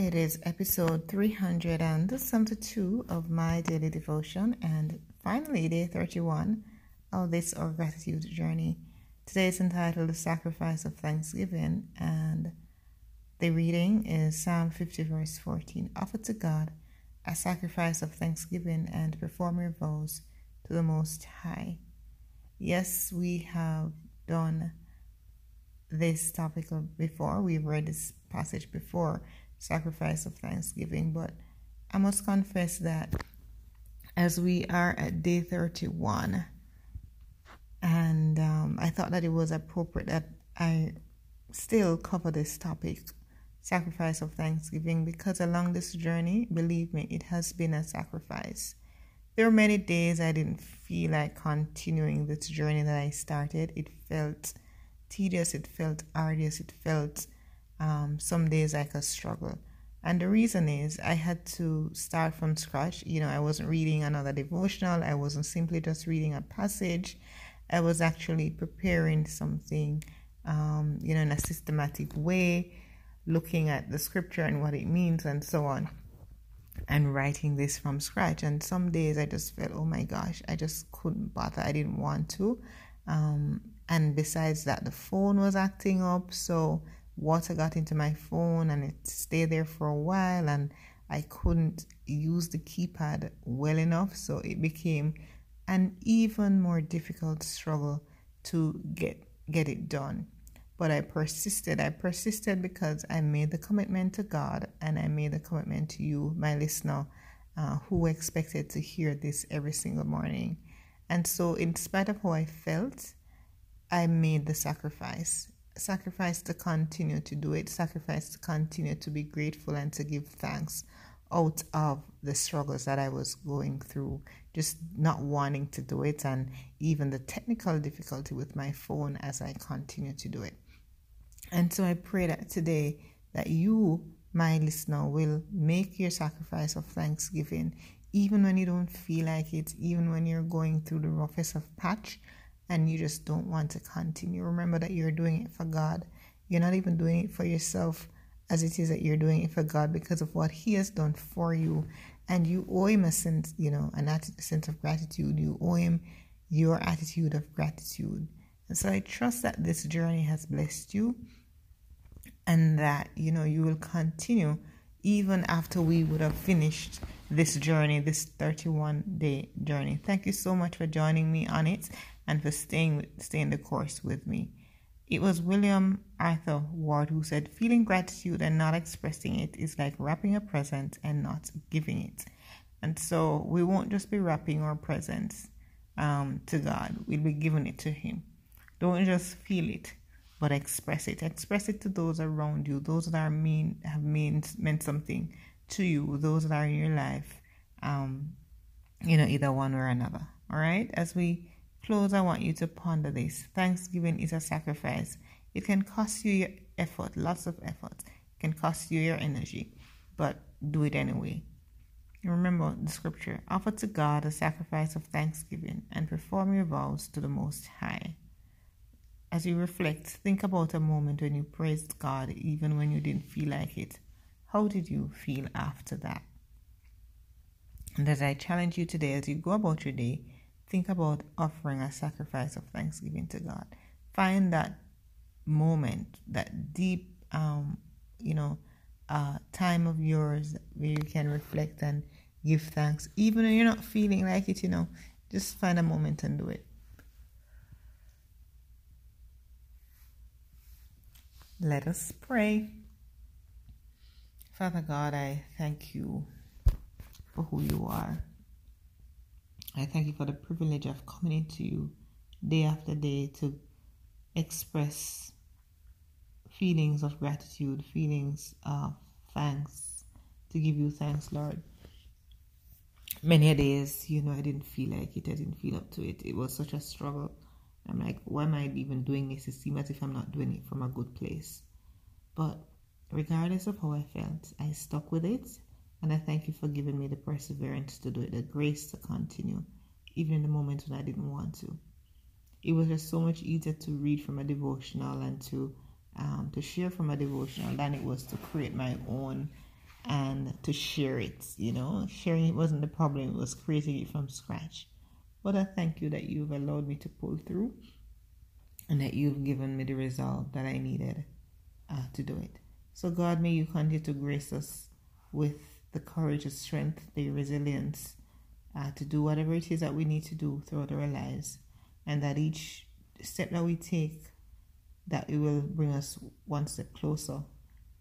It is episode 372 of my daily devotion and finally day 31 of this our gratitude journey. Today is entitled The Sacrifice of Thanksgiving and the reading is Psalm 50 verse 14. Offer to God a sacrifice of thanksgiving and perform your vows to the Most High. Yes, we have done this topic before. We've read this passage before sacrifice of thanksgiving. But I must confess that as we are at day 31, and um, I thought that it was appropriate that I still cover this topic sacrifice of thanksgiving because along this journey, believe me, it has been a sacrifice. There were many days I didn't feel like continuing this journey that I started. It felt tedious, it felt arduous, it felt um, some days I could struggle. And the reason is I had to start from scratch. You know, I wasn't reading another devotional, I wasn't simply just reading a passage. I was actually preparing something, um, you know, in a systematic way, looking at the scripture and what it means and so on, and writing this from scratch. And some days I just felt, oh my gosh, I just couldn't bother. I didn't want to. Um, and besides that, the phone was acting up. So water got into my phone and it stayed there for a while and I couldn't use the keypad well enough so it became an even more difficult struggle to get get it done. But I persisted. I persisted because I made the commitment to God and I made the commitment to you my listener uh, who expected to hear this every single morning. And so in spite of how I felt I made the sacrifice sacrifice to continue to do it, sacrifice to continue to be grateful and to give thanks out of the struggles that I was going through, just not wanting to do it, and even the technical difficulty with my phone as I continue to do it. And so I pray that today that you, my listener, will make your sacrifice of thanksgiving, even when you don't feel like it, even when you're going through the roughest of patch and you just don't want to continue. Remember that you're doing it for God. You're not even doing it for yourself as it is that you're doing it for God because of what He has done for you. And you owe Him a sense, you know, an a sense of gratitude. You owe Him your attitude of gratitude. And so I trust that this journey has blessed you and that, you know, you will continue even after we would have finished this journey, this 31 day journey. Thank you so much for joining me on it and for staying staying the course with me. It was William Arthur Ward who said, Feeling gratitude and not expressing it is like wrapping a present and not giving it. And so we won't just be wrapping our presents um, to God, we'll be giving it to Him. Don't just feel it, but express it. Express it to those around you, those that are mean, have meant, meant something to you, those that are in your life, um, you know, either one or another. All right, as we close, I want you to ponder this. Thanksgiving is a sacrifice. It can cost you your effort, lots of effort. It can cost you your energy, but do it anyway. Remember the scripture offer to God a sacrifice of thanksgiving and perform your vows to the Most High. As you reflect, think about a moment when you praised God even when you didn't feel like it. How did you feel after that? And as I challenge you today, as you go about your day, think about offering a sacrifice of thanksgiving to God. Find that moment, that deep, um, you know, uh, time of yours where you can reflect and give thanks, even when you're not feeling like it. You know, just find a moment and do it. Let us pray. Father God, I thank you for who you are. I thank you for the privilege of coming into you day after day to express feelings of gratitude, feelings of thanks, to give you thanks, Lord. many days, you know, I didn't feel like it. I didn't feel up to it. It was such a struggle. I'm like, why am I even doing this? It seems as if I'm not doing it from a good place. But regardless of how I felt, I stuck with it. And I thank you for giving me the perseverance to do it, the grace to continue, even in the moments when I didn't want to. It was just so much easier to read from a devotional and to um, to share from a devotional than it was to create my own and to share it. You know, sharing it wasn't the problem, it was creating it from scratch. But I thank you that you've allowed me to pull through and that you've given me the result that I needed uh, to do it. So, God, may you continue to grace us with the courage, the strength, the resilience uh, to do whatever it is that we need to do throughout our lives, and that each step that we take, that it will bring us one step closer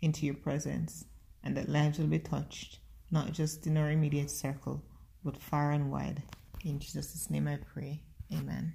into your presence, and that lives will be touched, not just in our immediate circle, but far and wide. In Jesus' name I pray. Amen.